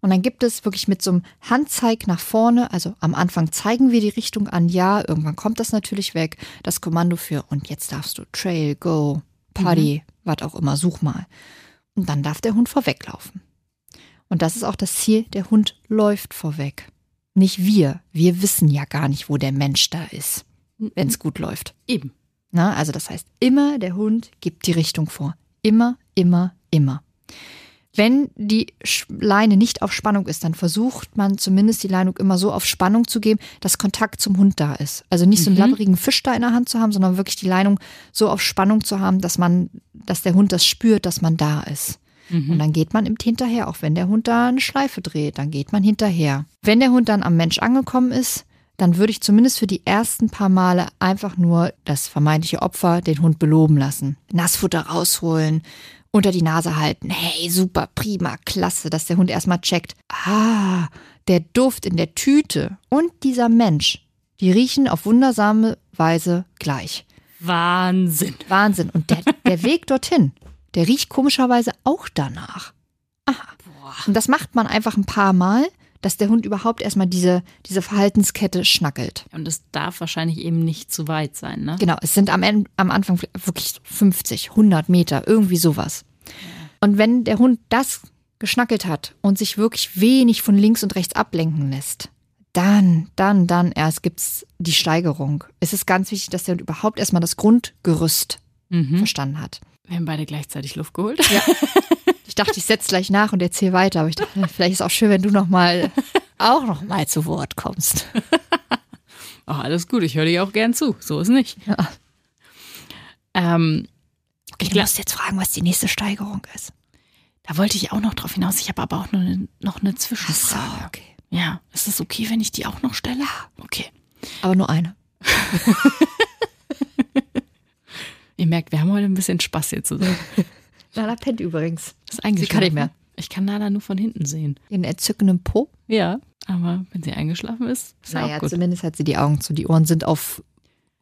Und dann gibt es wirklich mit so einem Handzeig nach vorne, also am Anfang zeigen wir die Richtung an, ja, irgendwann kommt das natürlich weg, das Kommando für und jetzt darfst du Trail, Go, Party, was auch immer, such mal. Und dann darf der Hund vorweglaufen. Und das ist auch das Ziel, der Hund läuft vorweg. Nicht wir. Wir wissen ja gar nicht, wo der Mensch da ist, wenn es gut läuft. Eben. Na, also das heißt, immer der Hund gibt die Richtung vor. Immer, immer, immer. Wenn die Leine nicht auf Spannung ist, dann versucht man zumindest die Leinung immer so auf Spannung zu geben, dass Kontakt zum Hund da ist. Also nicht so einen labberigen Fisch da in der Hand zu haben, sondern wirklich die Leinung so auf Spannung zu haben, dass man, dass der Hund das spürt, dass man da ist. Und dann geht man hinterher, auch wenn der Hund da eine Schleife dreht, dann geht man hinterher. Wenn der Hund dann am Mensch angekommen ist, dann würde ich zumindest für die ersten paar Male einfach nur das vermeintliche Opfer den Hund beloben lassen. Nassfutter rausholen, unter die Nase halten. Hey, super, prima, klasse, dass der Hund erstmal checkt. Ah, der Duft in der Tüte und dieser Mensch, die riechen auf wundersame Weise gleich. Wahnsinn. Wahnsinn. Und der, der Weg dorthin, der riecht komischerweise auch danach. Aha. Und das macht man einfach ein paar Mal, dass der Hund überhaupt erstmal diese, diese Verhaltenskette schnackelt. Und es darf wahrscheinlich eben nicht zu weit sein, ne? Genau, es sind am, En- am Anfang wirklich 50, 100 Meter, irgendwie sowas. Und wenn der Hund das geschnackelt hat und sich wirklich wenig von links und rechts ablenken lässt, dann, dann, dann erst gibt's die Steigerung. Es ist ganz wichtig, dass der Hund überhaupt erstmal das Grundgerüst verstanden hat. Wir haben beide gleichzeitig Luft geholt. Ja. Ich dachte, ich setze gleich nach und erzähle weiter, aber ich dachte, vielleicht ist auch schön, wenn du noch mal auch noch mal zu Wort kommst. Oh, alles gut, ich höre dir auch gern zu. So ist nicht. Ja. Ähm, Okay, du musst jetzt fragen, was die nächste Steigerung ist. da wollte ich auch noch drauf hinaus. Ich habe aber auch noch eine, noch eine Zwischenfrage. okay. Ja, ist das okay, wenn ich die auch noch stelle? Okay. Aber nur eine. Ihr merkt, wir haben heute ein bisschen Spaß hier zusammen. Lala pennt übrigens. Das ist eingeschlafen. kann nicht mehr. Ich kann Nala nur von hinten sehen. In entzückendem Po. Ja, aber wenn sie eingeschlafen ist, ist ja Naja, auch gut. zumindest hat sie die Augen zu. Die Ohren sind auf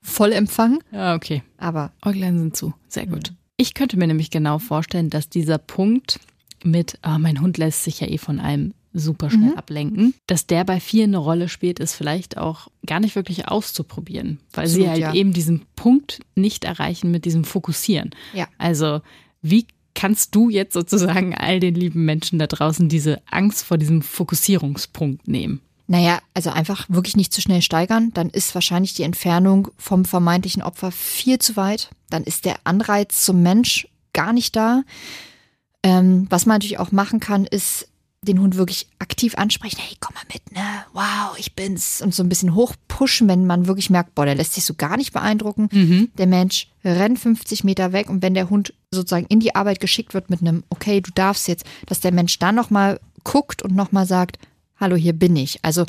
Vollempfang. Ja, okay. Aber Äuglein sind zu. Sehr gut. Ich könnte mir nämlich genau vorstellen, dass dieser Punkt mit, ah, mein Hund lässt sich ja eh von allem super schnell ablenken, dass der bei vielen eine Rolle spielt, ist vielleicht auch gar nicht wirklich auszuprobieren, weil sie Absolut, halt ja. eben diesen Punkt nicht erreichen mit diesem Fokussieren. Ja. Also, wie kannst du jetzt sozusagen all den lieben Menschen da draußen diese Angst vor diesem Fokussierungspunkt nehmen? naja, also einfach wirklich nicht zu schnell steigern. Dann ist wahrscheinlich die Entfernung vom vermeintlichen Opfer viel zu weit. Dann ist der Anreiz zum Mensch gar nicht da. Ähm, was man natürlich auch machen kann, ist den Hund wirklich aktiv ansprechen. Hey, komm mal mit, ne? Wow, ich bin's. Und so ein bisschen hochpushen, wenn man wirklich merkt, boah, der lässt sich so gar nicht beeindrucken. Der Mensch rennt 50 Meter weg und wenn der Hund sozusagen in die Arbeit geschickt wird mit einem, okay, du darfst jetzt, dass der Mensch dann nochmal guckt und nochmal sagt, hallo, hier bin ich. Also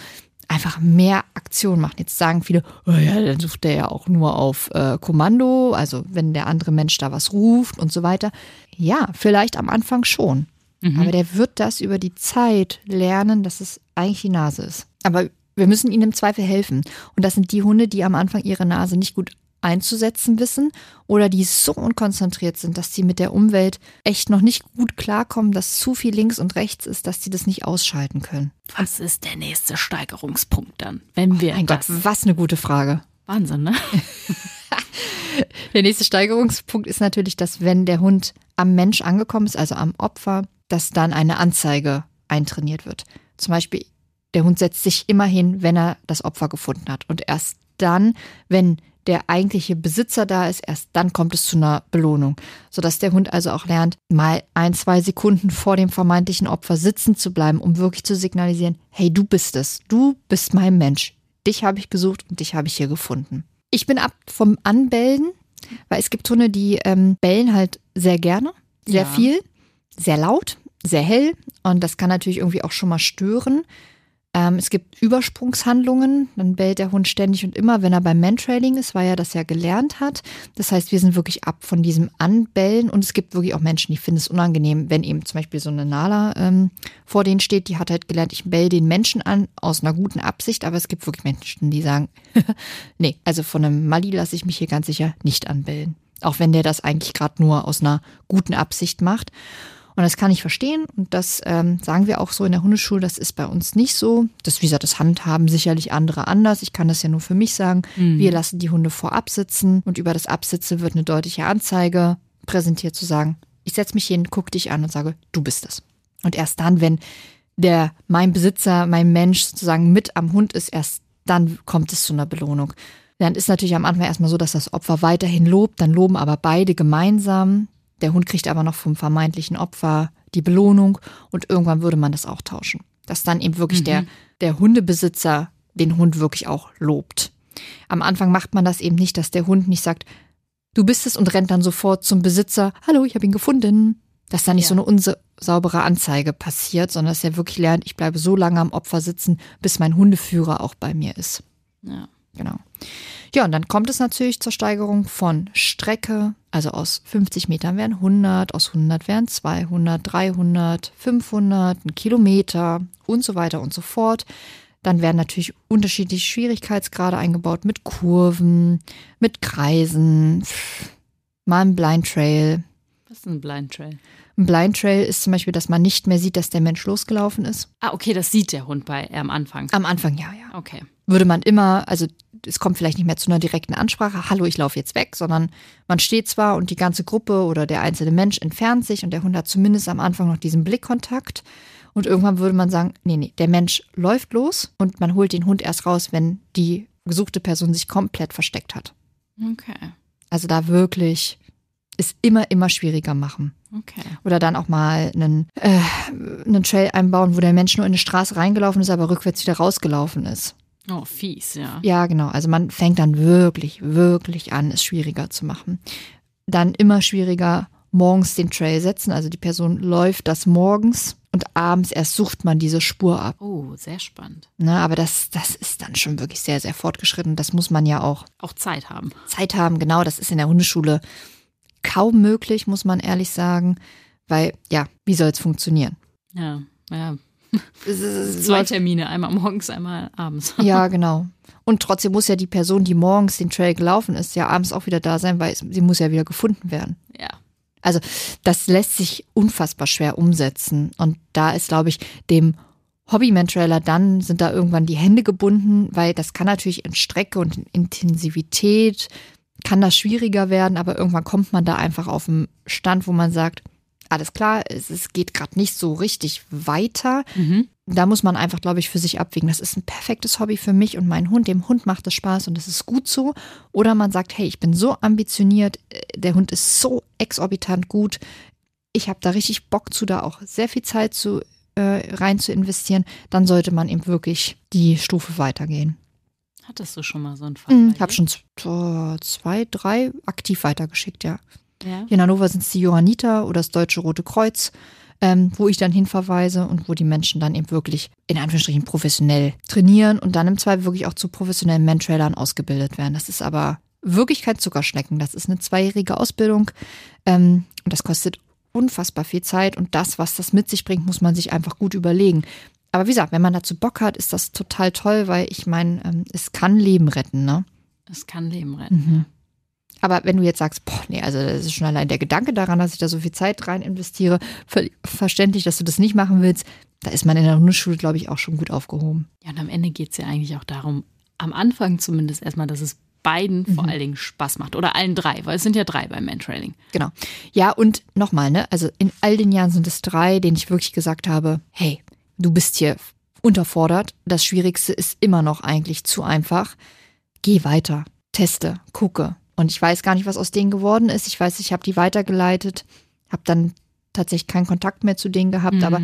einfach mehr Aktion machen. Jetzt sagen viele, oh ja, dann sucht der ja auch nur auf äh, Kommando, also wenn der andere Mensch da was ruft und so weiter. Ja, vielleicht am Anfang schon. Aber der wird das über die Zeit lernen, dass es eigentlich die Nase ist. Aber wir müssen ihnen im Zweifel helfen. Und das sind die Hunde, die am Anfang ihre Nase nicht gut einzusetzen wissen oder die so unkonzentriert sind, dass sie mit der Umwelt echt noch nicht gut klarkommen, dass zu viel links und rechts ist, dass sie das nicht ausschalten können. Was ist der nächste Steigerungspunkt dann, wenn wir Mein Gott, das... was eine gute Frage. Wahnsinn, ne? Der nächste Steigerungspunkt ist natürlich, dass wenn der Hund am Mensch angekommen ist, also am Opfer, dass dann eine Anzeige eintrainiert wird. Zum Beispiel, der Hund setzt sich immer hin, wenn er das Opfer gefunden hat. Und erst dann, wenn der eigentliche Besitzer da ist, erst dann kommt es zu einer Belohnung. Sodass der Hund also auch lernt, mal ein, zwei Sekunden vor dem vermeintlichen Opfer sitzen zu bleiben, um wirklich zu signalisieren, hey, du bist es, du bist mein Mensch. Dich habe ich gesucht und dich habe ich hier gefunden. Ich bin ab vom Anbellen, weil es gibt Hunde, die ähm, bellen halt sehr gerne, sehr Ja. viel, sehr laut, sehr hell und das kann natürlich irgendwie auch schon mal stören. Ähm, es gibt Übersprungshandlungen, dann bellt der Hund ständig und immer, wenn er beim Mantrailing ist, weil er das ja gelernt hat. Das heißt, wir sind wirklich ab von diesem Anbellen und es gibt wirklich auch Menschen, die finden es unangenehm, wenn eben zum Beispiel so eine Nala ähm, vor denen steht, die hat halt gelernt, ich bell den Menschen an aus einer guten Absicht, aber es gibt wirklich Menschen, die sagen, nee, also von einem Mali lasse ich mich hier ganz sicher nicht anbellen. Auch wenn der das eigentlich gerade nur aus einer guten Absicht macht. Und das kann ich verstehen und das ähm, sagen wir auch so in der Hundeschule, das ist bei uns nicht so. Das, wie gesagt, das handhaben sicherlich andere anders. Ich kann das ja nur für mich sagen. Wir lassen die Hunde vorab sitzen und über das Absitzen wird eine deutliche Anzeige präsentiert, zu sagen, ich setze mich hin, gucke dich an und sage, du bist es. Und erst dann, wenn der, mein Besitzer, mein Mensch sozusagen mit am Hund ist, erst dann kommt es zu einer Belohnung. Dann ist natürlich am Anfang erstmal so, dass das Opfer weiterhin lobt, dann loben aber beide gemeinsam. Der Hund kriegt aber noch vom vermeintlichen Opfer die Belohnung und irgendwann würde man das auch tauschen. Dass dann eben wirklich mhm. der, der Hundebesitzer den Hund wirklich auch lobt. Am Anfang macht man das eben nicht, dass der Hund nicht sagt, du bist es und rennt dann sofort zum Besitzer, hallo, ich habe ihn gefunden. Dass da nicht ja. so eine unsaubere Anzeige passiert, sondern dass er wirklich lernt, ich bleibe so lange am Opfer sitzen, bis mein Hundeführer auch bei mir ist. Ja. Genau. Ja, und dann kommt es natürlich zur Steigerung von Strecke. Also aus 50 Metern wären 100, aus 100 wären 200, 300, 500, ein Kilometer und so weiter und so fort. Dann werden natürlich unterschiedliche Schwierigkeitsgrade eingebaut mit Kurven, mit Kreisen, mal ein Blind Trail. Was ist ein Blind Trail? Ein Blind Trail ist zum Beispiel, dass man nicht mehr sieht, dass der Mensch losgelaufen ist. Ah, okay, das sieht der Hund bei äh, am Anfang. Am Anfang, ja, ja. Okay. Würde man immer, also es kommt vielleicht nicht mehr zu einer direkten Ansprache, hallo, ich laufe jetzt weg, sondern man steht zwar und die ganze Gruppe oder der einzelne Mensch entfernt sich und der Hund hat zumindest am Anfang noch diesen Blickkontakt. Und irgendwann würde man sagen, nee, nee, der Mensch läuft los und man holt den Hund erst raus, wenn die gesuchte Person sich komplett versteckt hat. Okay. Also da wirklich ist immer, immer schwieriger machen. Okay. Oder dann auch mal einen, äh, einen Trail einbauen, wo der Mensch nur in eine Straße reingelaufen ist, aber rückwärts wieder rausgelaufen ist. Oh, fies, ja. Ja, genau. Also man fängt dann wirklich, wirklich an, es schwieriger zu machen. Dann immer schwieriger morgens den Trail setzen. Also die Person läuft das morgens und abends erst sucht man diese Spur ab. Oh, sehr spannend. Na, aber das, das ist dann schon wirklich sehr, sehr fortgeschritten. Das muss man ja auch. Auch Zeit haben. Zeit haben, genau. Das ist in der Hundeschule kaum möglich, muss man ehrlich sagen. Weil, ja, wie soll es funktionieren? Ja, ja. Zwei Termine, einmal morgens, einmal abends. Ja, genau. Und trotzdem muss ja die Person, die morgens den Trail gelaufen ist, ja abends auch wieder da sein, weil sie muss ja wieder gefunden werden. Ja. Also das lässt sich unfassbar schwer umsetzen. Und da ist, glaube ich, dem Hobbyman-Trailer dann sind da irgendwann die Hände gebunden, weil das kann natürlich in Strecke und in Intensivität kann das schwieriger werden, aber irgendwann kommt man da einfach auf einen Stand, wo man sagt, alles klar, es, es geht gerade nicht so richtig weiter. Mhm. Da muss man einfach, glaube ich, für sich abwägen. Das ist ein perfektes Hobby für mich und meinen Hund. Dem Hund macht es Spaß und das ist gut so. Oder man sagt, hey, ich bin so ambitioniert, äh, der Hund ist so exorbitant gut. Ich habe da richtig Bock zu, da auch sehr viel Zeit zu, äh, rein zu investieren. Dann sollte man eben wirklich die Stufe weitergehen. Hattest du schon mal so einen Fall? Mhm, ich habe schon zwei, drei aktiv weitergeschickt, ja. Ja. Hier in Hannover sind es die Johanniter oder das Deutsche Rote Kreuz, ähm, wo ich dann hinverweise und wo die Menschen dann eben wirklich in Anführungsstrichen professionell trainieren und dann im Zweifel wirklich auch zu professionellen Mentrailern ausgebildet werden. Das ist aber wirklich kein Zuckerschnecken. Das ist eine zweijährige Ausbildung ähm, und das kostet unfassbar viel Zeit und das, was das mit sich bringt, muss man sich einfach gut überlegen. Aber wie gesagt, wenn man dazu Bock hat, ist das total toll, weil ich meine, ähm, es kann Leben retten, ne? Es kann Leben retten. Mhm. Aber wenn du jetzt sagst, boah, nee, also das ist schon allein der Gedanke daran, dass ich da so viel Zeit rein investiere, verständlich, dass du das nicht machen willst, da ist man in der Hundeschule, glaube ich, auch schon gut aufgehoben. Ja, und am Ende geht es ja eigentlich auch darum, am Anfang zumindest erstmal, dass es beiden mhm. vor allen Dingen Spaß macht. Oder allen drei, weil es sind ja drei beim Mantrailing. Genau. Ja, und nochmal, ne, also in all den Jahren sind es drei, denen ich wirklich gesagt habe, hey, du bist hier unterfordert. Das Schwierigste ist immer noch eigentlich zu einfach. Geh weiter, teste, gucke, und ich weiß gar nicht, was aus denen geworden ist. Ich weiß, ich habe die weitergeleitet, habe dann tatsächlich keinen Kontakt mehr zu denen gehabt, mhm. aber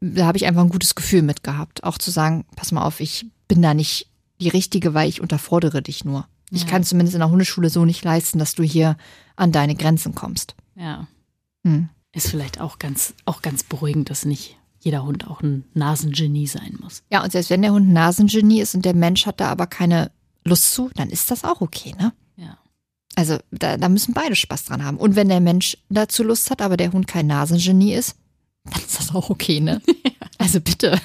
da habe ich einfach ein gutes Gefühl mit gehabt. Auch zu sagen, pass mal auf, ich bin da nicht die Richtige, weil ich unterfordere dich nur. Ja. Ich kann zumindest in der Hundeschule so nicht leisten, dass du hier an deine Grenzen kommst. Ja. Hm. Ist vielleicht auch ganz, auch ganz beruhigend, dass nicht jeder Hund auch ein Nasengenie sein muss. Ja, und selbst wenn der Hund ein Nasengenie ist und der Mensch hat da aber keine Lust zu, dann ist das auch okay, ne? Also da, da müssen beide Spaß dran haben. Und wenn der Mensch dazu Lust hat, aber der Hund kein Nasengenie ist, dann ist das auch okay, ne? Also bitte.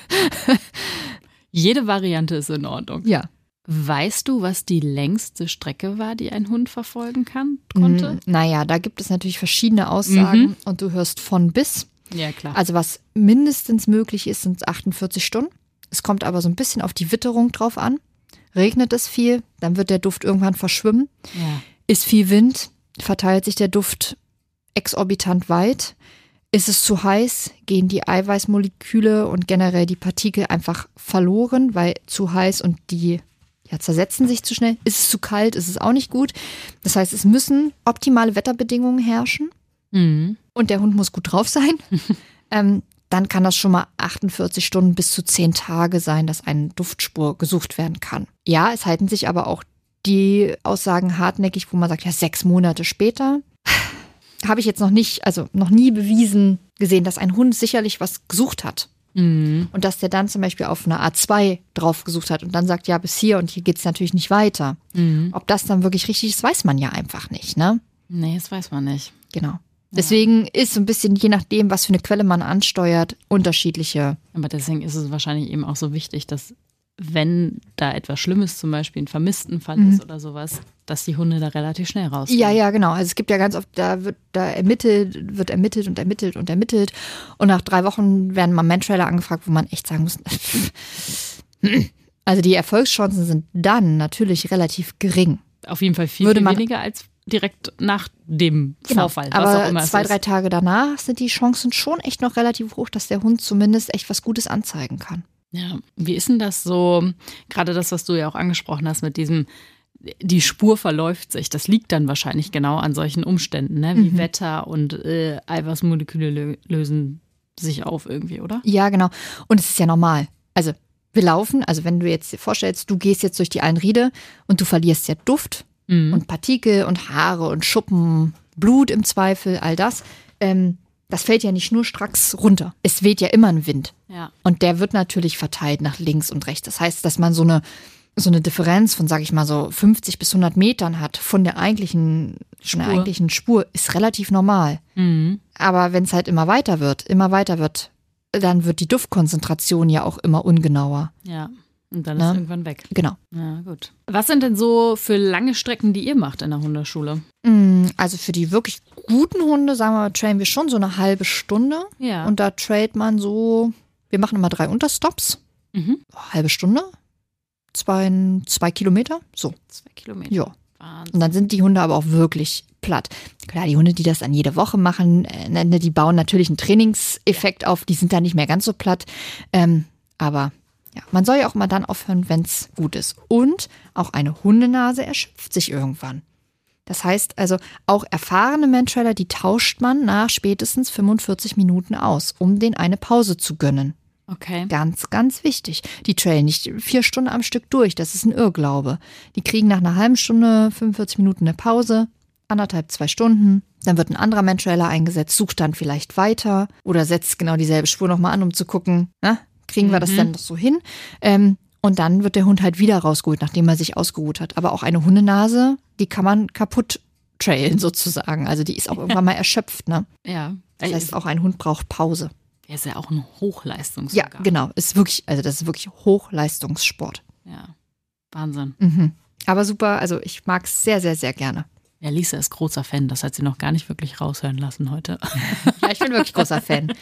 Jede Variante ist in Ordnung. Ja. Weißt du, was die längste Strecke war, die ein Hund verfolgen kann, konnte? Mm, naja, da gibt es natürlich verschiedene Aussagen mhm. und du hörst von bis. Ja, klar. Also was mindestens möglich ist, sind 48 Stunden. Es kommt aber so ein bisschen auf die Witterung drauf an. Regnet es viel, dann wird der Duft irgendwann verschwimmen. Ja. Ist viel Wind, verteilt sich der Duft exorbitant weit. Ist es zu heiß, gehen die Eiweißmoleküle und generell die Partikel einfach verloren, weil zu heiß und die ja, zersetzen sich zu schnell. Ist es zu kalt, ist es auch nicht gut. Das heißt, es müssen optimale Wetterbedingungen herrschen Mhm. und der Hund muss gut drauf sein. ähm, dann kann das schon mal 48 Stunden bis zu 10 Tage sein, dass eine Duftspur gesucht werden kann. Ja, es halten sich aber auch die Aussagen hartnäckig, wo man sagt, ja, sechs Monate später. Habe ich jetzt noch nicht, also noch nie bewiesen gesehen, dass ein Hund sicherlich was gesucht hat. Mhm. Und dass der dann zum Beispiel auf eine A2 drauf gesucht hat und dann sagt, ja, bis hier und hier geht's natürlich nicht weiter. Mhm. Ob das dann wirklich richtig ist, weiß man ja einfach nicht, ne? Nee, das weiß man nicht. Genau. Deswegen ist so ein bisschen, je nachdem, was für eine Quelle man ansteuert, unterschiedliche. Aber deswegen ist es wahrscheinlich eben auch so wichtig, dass wenn da etwas Schlimmes, zum Beispiel ein Vermisstenfall ist oder sowas, dass die Hunde da relativ schnell raus. Ja, ja, genau. Also es gibt ja ganz oft, da wird da ermittelt, wird ermittelt und ermittelt und ermittelt. Und nach drei Wochen werden mal Mantrailer angefragt, wo man echt sagen muss, also die Erfolgschancen sind dann natürlich relativ gering. Auf jeden Fall viel, Würde viel weniger als direkt nach dem Genau. Vorfall. was Aber auch immer es zwei, drei Tage danach sind die Chancen schon echt noch relativ hoch, dass der Hund zumindest echt was Gutes anzeigen kann. Ja, wie ist denn das so, gerade das, was du ja auch angesprochen hast mit diesem, die Spur verläuft sich, das liegt dann wahrscheinlich genau an solchen Umständen, ne? wie Wetter und äh, Eiweißmoleküle lö lösen sich auf irgendwie, oder? Ja, genau. Und es ist ja normal. Also wir laufen, also wenn du jetzt dir vorstellst, du gehst jetzt durch die Allenriede und du verlierst ja Duft Mhm. und Partikel und Haare und Schuppen, Blut im Zweifel, all das. Ähm, das fällt ja nicht schnurstracks runter. Es weht ja immer ein Wind. Ja. Und der wird natürlich verteilt nach links und rechts. Das heißt, dass man so eine, so eine Differenz von, sage ich mal, so 50 bis 100 Metern hat von der eigentlichen, von der Spur. eigentlichen Spur, ist relativ normal. Mhm. Aber wenn es halt immer weiter wird, immer weiter wird, dann wird die Duftkonzentration ja auch immer ungenauer. Ja. Und dann Ne? ist irgendwann weg. Genau. Ja, gut. Was sind denn so für lange Strecken, die ihr macht in der Hundeschule? Mm, Also für die wirklich guten Hunde, sagen wir mal, trainen wir schon so eine halbe Stunde. Ja. Und da trailt man so, wir machen immer drei Unterstops. Mhm. Halbe Stunde. Zwei, zwei Kilometer. So, Zwei Kilometer. ja. Wahnsinn. Und dann sind die Hunde aber auch wirklich platt. Klar, die Hunde, die das dann jede Woche machen, äh, ne, die bauen natürlich einen Trainingseffekt auf, die sind dann nicht mehr ganz so platt. Ähm, aber ja, man soll ja auch mal dann aufhören, wenn es gut ist. Und auch eine Hundenase erschöpft sich irgendwann. Das heißt also, auch erfahrene Mantrailer, die tauscht man nach spätestens 45 Minuten aus, um denen eine Pause zu gönnen. Okay. Ganz, ganz wichtig. Die trailen nicht vier Stunden am Stück durch. Das ist ein Irrglaube. Die kriegen nach einer halben Stunde, 45 Minuten eine Pause, anderthalb, zwei Stunden. Dann wird ein anderer Mantrailer eingesetzt, sucht dann vielleicht weiter oder setzt genau dieselbe Spur nochmal an, um zu gucken, na, kriegen wir das denn noch so hin? Ähm, und dann wird der Hund halt wieder rausgeholt, nachdem er sich ausgeruht hat. Aber auch eine Hundenase, die kann man kaputt trailen sozusagen. Also die ist auch irgendwann mal erschöpft. Ne? Ja. Das heißt, auch ein Hund braucht Pause. er ist ja auch ein Ja, Hochleistungsorgan. genau. Ist wirklich, also das ist wirklich Hochleistungssport. Ja. Wahnsinn. Mhm. Aber super, also ich mag es sehr, sehr, sehr gerne. Ja, Lisa ist großer Fan. Das hat sie noch gar nicht wirklich raushören lassen heute. Ja, ich bin wirklich großer Fan.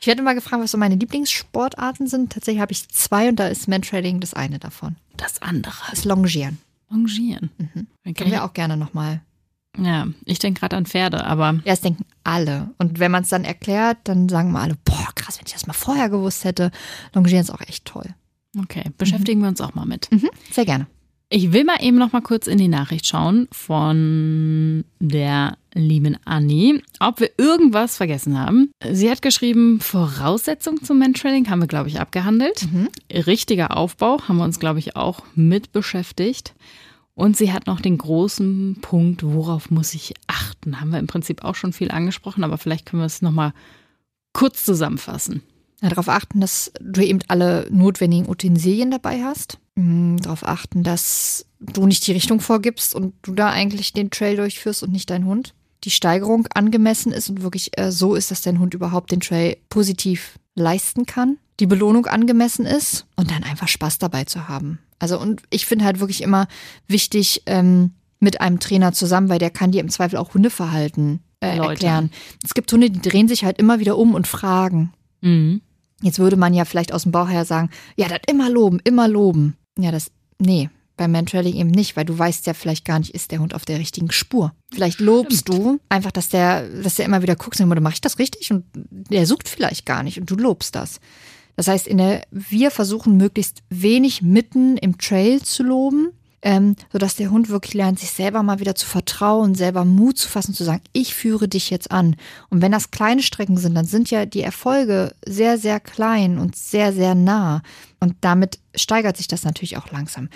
Ich werde immer gefragt, was so meine Lieblingssportarten sind. Tatsächlich habe ich zwei und da ist Mantrailing das eine davon. Das andere Das Longieren. Longieren. Mhm. Okay. Können wir auch gerne nochmal. Ja, ich denke gerade an Pferde, aber Ja, das denken alle. Und wenn man es dann erklärt, dann sagen mal alle, boah, krass, wenn ich das mal vorher gewusst hätte. Longieren ist auch echt toll. okay, beschäftigen wir uns auch mal mit. Mhm. Sehr gerne. Ich will mal eben noch mal kurz in die Nachricht schauen von der lieben Anni, ob wir irgendwas vergessen haben. Sie hat geschrieben, Voraussetzung zum Mentrailing haben wir, glaube ich, abgehandelt. Richtiger Aufbau haben wir uns, glaube ich, auch mit beschäftigt. Und sie hat noch den großen Punkt, worauf muss ich achten? Haben wir im Prinzip auch schon viel angesprochen, aber vielleicht können wir es noch mal kurz zusammenfassen. Ja, darauf achten, dass du eben alle notwendigen Utensilien dabei hast. Mhm, darauf achten, dass du nicht die Richtung vorgibst und du da eigentlich den Trail durchführst und nicht dein Hund. Die Steigerung angemessen ist und wirklich äh, so ist, dass dein Hund überhaupt den Trail positiv leisten kann. Die Belohnung angemessen ist und dann einfach Spaß dabei zu haben. Also und ich finde halt wirklich immer wichtig ähm, mit einem Trainer zusammen, weil der kann dir im Zweifel auch Hundeverhalten äh, erklären. Es gibt Hunde, die drehen sich halt immer wieder um und fragen. Mhm. Jetzt würde man ja vielleicht aus dem Bauch her sagen, ja, das immer loben, immer loben. Ja, das, nee, beim Mantrailing eben nicht, weil du weißt ja vielleicht gar nicht, ist der Hund auf der richtigen Spur. Vielleicht lobst du einfach, dass der, dass der immer wieder guckt und mache ich das richtig? Und der sucht vielleicht gar nicht und du lobst das. Das heißt, in der, wir versuchen möglichst wenig mitten im Trail zu loben, ähm, sodass der Hund wirklich lernt, sich selber mal wieder zu vertrauen, selber Mut zu fassen, zu sagen, ich führe dich jetzt an. Und wenn das kleine Strecken sind, dann sind ja die Erfolge sehr, sehr klein und sehr, sehr nah. Und damit steigert sich das natürlich auch langsam.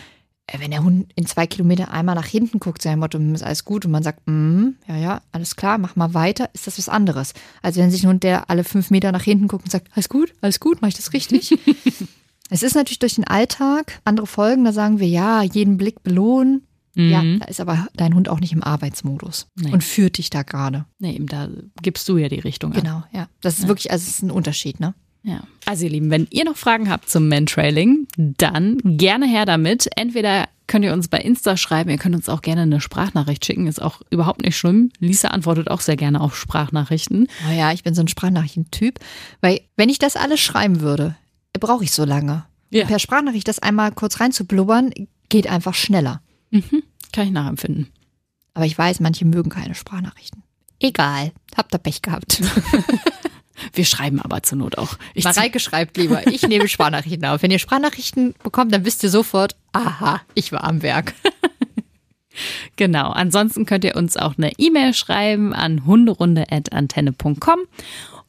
Äh, wenn der Hund in zwei Kilometer einmal nach hinten guckt, sein Motto, ist alles gut und man sagt, mm, ja, ja, alles klar, mach mal weiter, ist das was anderes. Als wenn sich ein Hund, der alle fünf Meter nach hinten guckt und sagt, alles gut, alles gut, mache ich das richtig? es ist natürlich durch den Alltag andere Folgen, da sagen wir, ja, jeden Blick belohnen. Mhm. Ja, da ist aber dein Hund auch nicht im Arbeitsmodus nee. und führt dich da gerade. Nee, da gibst du ja die Richtung an. Genau, ja. Das ist ja. wirklich, also es ist ein Unterschied, ne? Ja. Also ihr Lieben, wenn ihr noch Fragen habt zum Mantrailing, dann gerne her damit. Entweder könnt ihr uns bei Insta schreiben, ihr könnt uns auch gerne eine Sprachnachricht schicken, ist auch überhaupt nicht schlimm. Lisa antwortet auch sehr gerne auf Sprachnachrichten. Oh ja, ich bin so ein Sprachnachrichtentyp, weil wenn ich das alles schreiben würde, brauche ich so lange. Ja. Per Sprachnachricht das einmal kurz reinzublubbern, geht einfach schneller. Mhm. Kann ich nachempfinden. Aber ich weiß, manche mögen keine Sprachnachrichten. Egal, habt ihr Pech gehabt. Wir schreiben aber zur Not auch. Ich Mareike schreibt lieber, ich nehme Sprachnachrichten auf. Wenn ihr Sprachnachrichten bekommt, dann wisst ihr sofort, aha, ich war am Werk. Genau. Ansonsten könnt ihr uns auch eine E-Mail schreiben an hunderunde.antenne.com.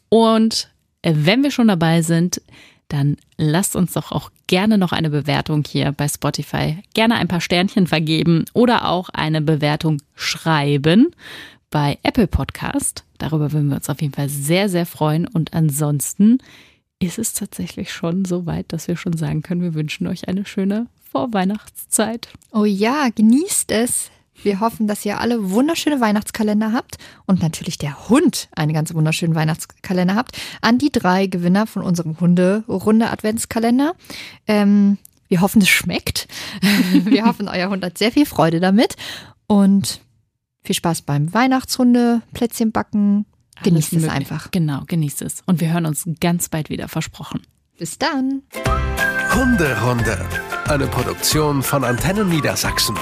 Und wenn wir schon dabei sind, dann lasst uns doch auch gerne noch eine Bewertung hier bei Spotify, gerne ein paar Sternchen vergeben oder auch eine Bewertung schreiben bei Apple Podcast. Darüber würden wir uns auf jeden Fall sehr, sehr freuen. Und ansonsten ist es tatsächlich schon so weit, dass wir schon sagen können, wir wünschen euch eine schöne Vorweihnachtszeit. Oh ja, genießt es. Wir hoffen, dass ihr alle wunderschöne Weihnachtskalender habt und natürlich der Hund einen ganz wunderschönen Weihnachtskalender habt. An die drei Gewinner von unserem Hunde-Runde Adventskalender. Ähm, wir hoffen, es schmeckt. Wir hoffen, euer Hund hat sehr viel Freude damit. Und viel Spaß beim Weihnachtshunde, Plätzchen backen. Genießt es einfach. Genau, genießt es. Und wir hören uns ganz bald wieder, versprochen. Bis dann. Hunderunde, eine Produktion von Antennen Niedersachsen.